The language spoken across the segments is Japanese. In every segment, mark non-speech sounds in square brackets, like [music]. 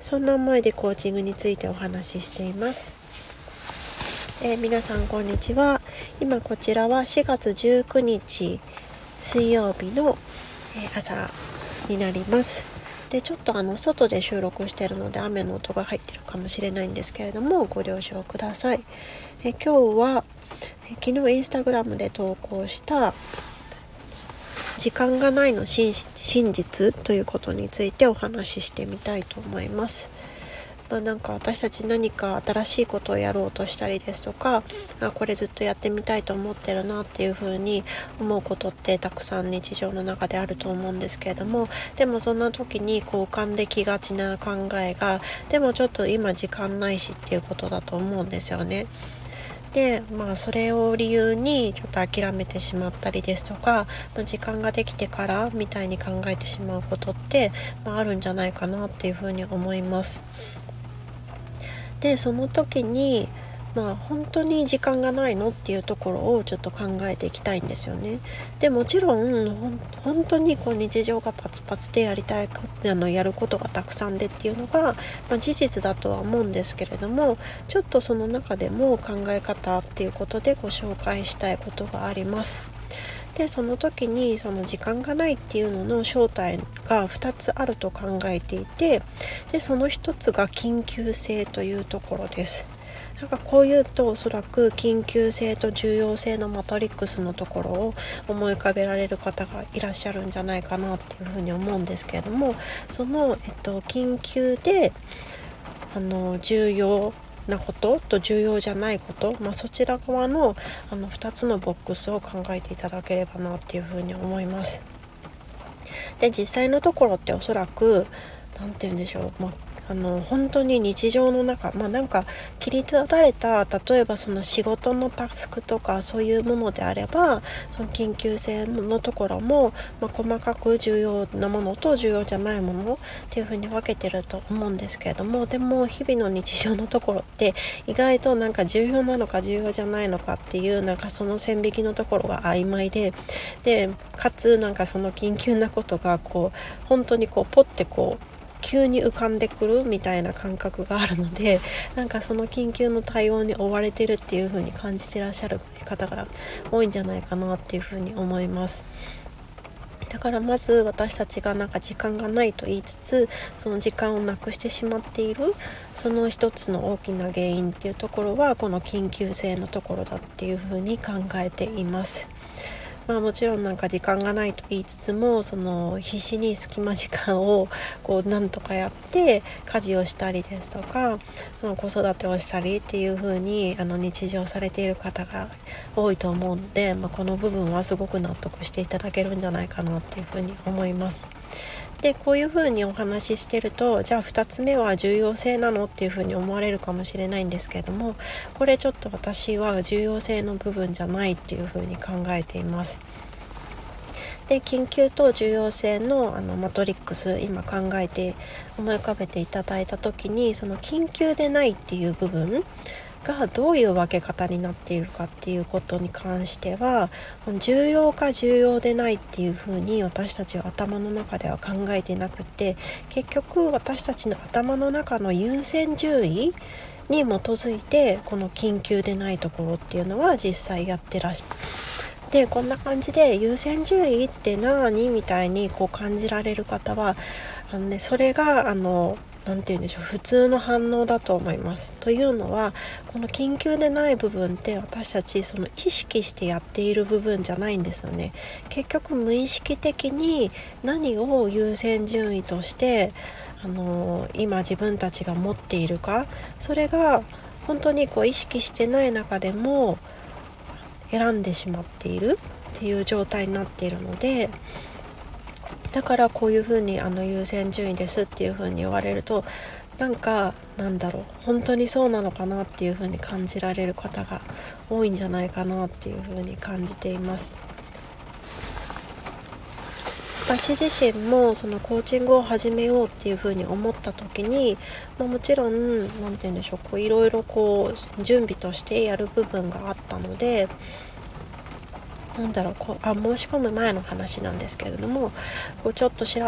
そんな思いでコーチングについてお話ししています。えー、皆さんこんにちは。今こちらは4月19日水曜日の、え、朝になります。でちょっとあの外で収録してるので雨の音が入ってるかもしれないんですけれどもご了承ください。え今日は、昨日インスタグラムで投稿した時間がないの真実ということについてお話ししてみたいと思います。まあ、なんか私たち何か新しいことをやろうとしたりですとかあこれずっとやってみたいと思ってるなっていうふうに思うことってたくさん日常の中であると思うんですけれどもでもそんな時にこう浮かんできがちな考えがでもちょっと今時間ないしっていうことだと思うんですよね。でまあそれを理由にちょっと諦めてしまったりですとか、まあ、時間ができてからみたいに考えてしまうことって、まあ、あるんじゃないかなっていうふうに思います。でその時にまあ本当に時間がないのっていうところをちょっと考えていきたいんですよね。でもちろん本当にこう日常がパツパツでやりたいあのやることがたくさんでっていうのが、まあ、事実だとは思うんですけれどもちょっとその中でも考え方っていうことでご紹介したいことがあります。でその時にその時間がないっていうのの正体が2つあると考えていてでその1つが緊急性というところです。なんかこう言うとおそらく緊急性と重要性のマトリックスのところを思い浮かべられる方がいらっしゃるんじゃないかなっていうふうに思うんですけれどもその、えっと、緊急であの重要なことと重要じゃないこと、まあ、そちら側のあの2つのボックスを考えていただければなっていうふうに思います。で実際のところっておそらく何て言うんでしょう、まあ、あの本当に日常の中まあなんか切り取られた例えばその仕事のタスクとかそういうものであればその緊急性のところも、まあ、細かく重要なものと重要じゃないものっていうふうに分けてると思うんですけれどもでも日々の日常のところって意外となんか重要なのか重要じゃないのかっていうなんかその線引きのところが曖昧ででかつなんかその緊急なことがこう本当にこうポッてこう急に浮かんでくるみたいな感覚があるので [laughs] なんかその緊急の対応に追われてるっていう風に感じてらっしゃる方が多いんじゃないかなっていう風に思います。だからまず私たちがなんか時間がないと言いつつその時間をなくしてしまっているその一つの大きな原因っていうところはこの緊急性のところだっていうふうに考えています。まあもちろんなんか時間がないと言いつつもその必死に隙間時間をこうなんとかやって家事をしたりですとか子育てをしたりっていう風にあの日常されている方が多いと思うので、まあ、この部分はすごく納得していただけるんじゃないかなっていう風に思います。でこういうふうにお話ししてるとじゃあ2つ目は重要性なのっていうふうに思われるかもしれないんですけどもこれちょっと私は重要性の部分じゃないっていうふうに考えています。で緊急と重要性のあのマトリックス今考えて思い浮かべていただいた時にその緊急でないっていう部分がどういう分け方になっているかっていうことに関しては重要か重要でないっていうふうに私たちは頭の中では考えてなくて結局私たちの頭の中の優先順位に基づいてこの緊急でないところっていうのは実際やってらっしゃる。でこんな感じで優先順位って何みたいにこう感じられる方はあの、ね、それがあの何て言うんでしょう普通の反応だと思います。というのはこの緊急でない部分って私たちその意識してやっている部分じゃないんですよね。結局無意識的に何を優先順位としてあの今自分たちが持っているかそれが本当にこう意識してない中でも選んでしまっているっていう状態になっているのでだからこういうふうにあの優先順位ですっていうふうに言われるとなんかなんだろう本当にそうなのかなっていう風に感じられる方が多いんじゃないかなっていう風に感じています。私自身もそのコーチングを始めようっていうふうに思った時に、まあ、もちろん何て言うんでしょうこういろいろこう準備としてやる部分があったのでなんだろうこあ申し込む前の話なんですけれどもこうちょっと調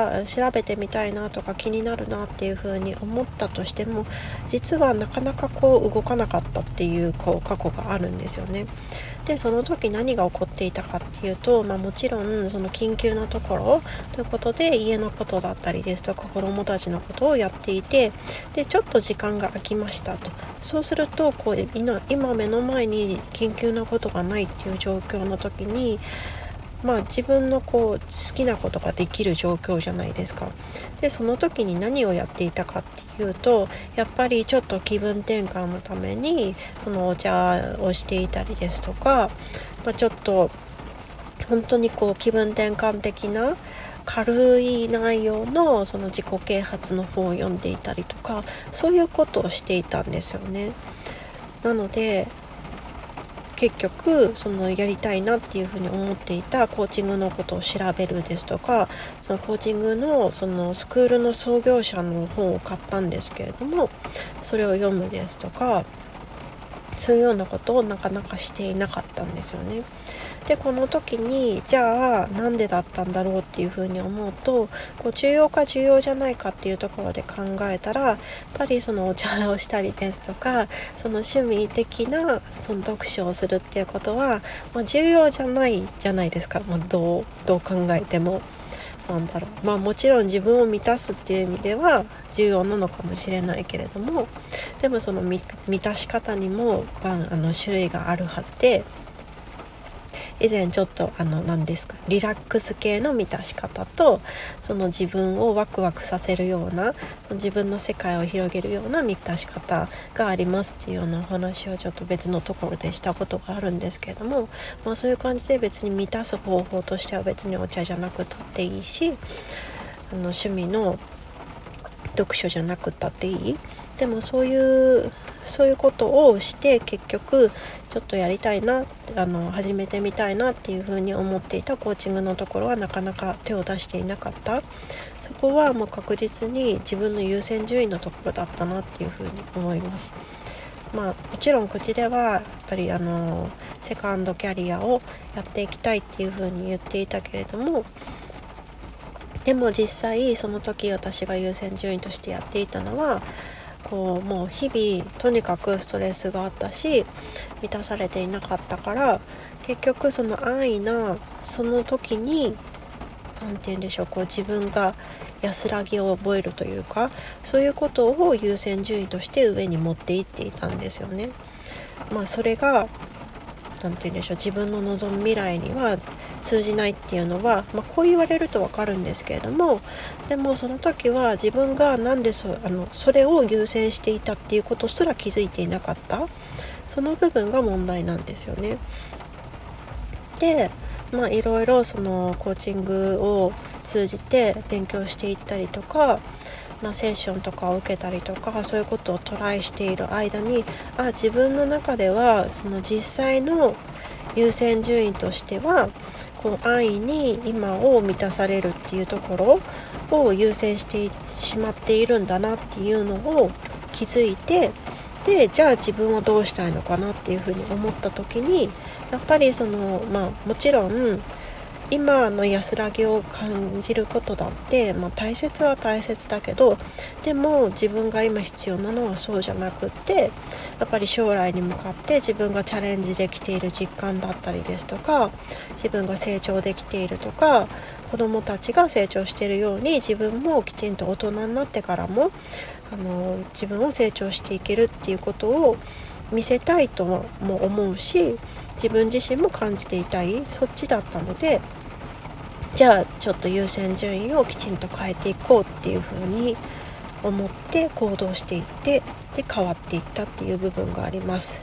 べてみたいなとか気になるなっていうふうに思ったとしても実はなかなかこう動かなかったっていうこう過去があるんですよね。でその時何が起こっていたかっていうと、まあ、もちろんその緊急なところということで家のことだったりですとか子どもたちのことをやっていてでちょっと時間が空きましたと。そうするとこう今目の前に緊急なことがないっていう状況の時にまあ自分のこう好きなことができる状況じゃないですか。でその時に何をやっていたかっていうとやっぱりちょっと気分転換のためにそのお茶をしていたりですとか、まあ、ちょっと本当にこう気分転換的な軽い内容のその自己啓発の本を読んでいたりとかそういうことをしていたんですよね。なので結局そのやりたいなっていうふうに思っていたコーチングのことを調べるですとかそのコーチングのそのスクールの創業者の本を買ったんですけれどもそれを読むですとかそういうようなことをなかなかしていなかったんですよね。でこの時にじゃあなんでだったんだろうっていうふうに思うとこう重要か重要じゃないかっていうところで考えたらやっぱりそのお茶をしたりですとかその趣味的なその読書をするっていうことは、まあ、重要じゃないじゃないですか、まあ、どうどう考えても。なんだろうまあもちろん自分を満たすっていう意味では重要なのかもしれないけれどもでもその満たし方にもあの種類があるはずで以前ちょっとあの何ですかリラックス系の満たし方とその自分をワクワクさせるようなその自分の世界を広げるような満たし方がありますっていうようなお話をちょっと別のところでしたことがあるんですけれども、まあ、そういう感じで別に満たす方法としては別にお茶じゃなくたっていいしあの趣味の読書じゃなくたっていい？でもそういうそういうことをして結局ちょっとやりたいなあの始めてみたいなっていうふうに思っていたコーチングのところはなかなか手を出していなかったそこはもう確実に自分の優先順位のところだったなっていうふうに思います。まあ、もちろん口ではやっぱりあのセカンドキャリアをやっていきたいっていうふうに言っていたけれどもでも実際その時私が優先順位としてやっていたのはこうもう日々とにかくストレスがあったし満たされていなかったから結局その安易なその時に何て言うんでしょうこう自分が安らぎを覚えるというかそういうことを優先順位として上に持っていっていたんですよね。まあそれが何て言うんでしょう自分の望む未来には通じないっていうのは、まあ、こう言われると分かるんですけれどもでもその時は自分が何でそあのそれを優先していたっていうことすら気づいていなかったその部分が問題なんですよね。でまあいろいろそのコーチングを通じて勉強していったりとかまあ、セッションとかを受けたりとかそういうことをトライしている間にあ自分の中ではその実際の優先順位としてはこう安易に今を満たされるっていうところを優先してしまっているんだなっていうのを気づいてでじゃあ自分はどうしたいのかなっていうふうに思った時にやっぱりそのまあもちろん今の安らぎを感じることだって、まあ、大切は大切だけどでも自分が今必要なのはそうじゃなくってやっぱり将来に向かって自分がチャレンジできている実感だったりですとか自分が成長できているとか子どもたちが成長しているように自分もきちんと大人になってからもあの自分を成長していけるっていうことを見せたいとも思うし自分自身も感じていたいそっちだったのでじゃあちょっと優先順位をきちんと変えていこうっていうふうに思って行動していってで変わっていったっていう部分があります。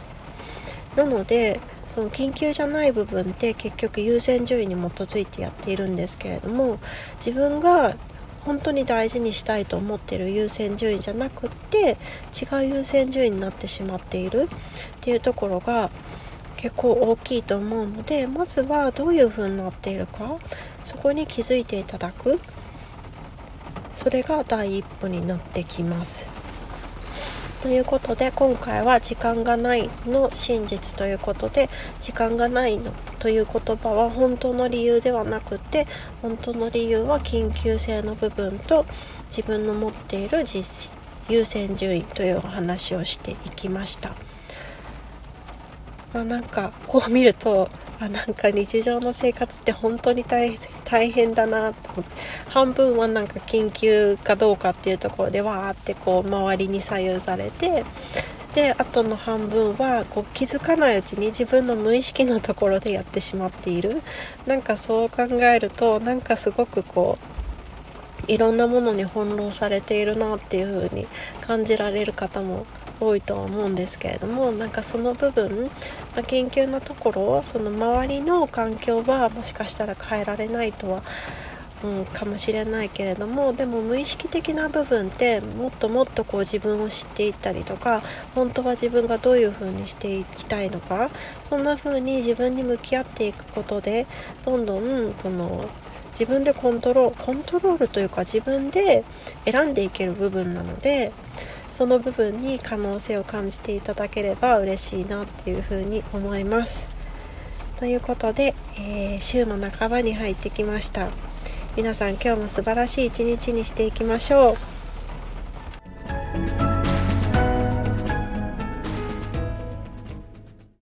なのでその緊急じゃない部分って結局優先順位に基づいてやっているんですけれども自分が本当に大事にしたいと思ってる優先順位じゃなくって違う優先順位になってしまっているっていうところが結構大きいと思うのでまずはどういう風になっているかそこに気づいていただくそれが第一歩になってきます。ということで今回は「時間がない」の真実ということで時間がないのという言葉は本当の理由ではなくて本当の理由は緊急性の部分と自分の持っている実優先順位というお話をしていきました。まあ、なんかこう見るとあなんか日常の生活って本当に大変だなと思って。半分はなんか緊急かどうかっていうところでわーってこう周りに左右されて。であとの半分はこう気づかないうちに自分の無意識のところでやってしまっている。なんかそう考えるとなんかすごくこういろんなものに翻弄されているなっていう風に感じられる方も多いとは思うんですけれどもなんかその部分、まあ、研究のところその周りの環境はもしかしたら変えられないとはうん、かもしれないけれどもでも無意識的な部分ってもっともっとこう自分を知っていったりとか本当は自分がどういう風にしていきたいのかそんな風に自分に向き合っていくことでどんどんその自分でコントロールコントロールというか自分で選んでいける部分なのでその部分に可能性を感じていただければ嬉しいなっていうふうに思います。ということで、えー、週も半ばに入ってきました。皆さん今日も素晴らしい一日にしていきましょう。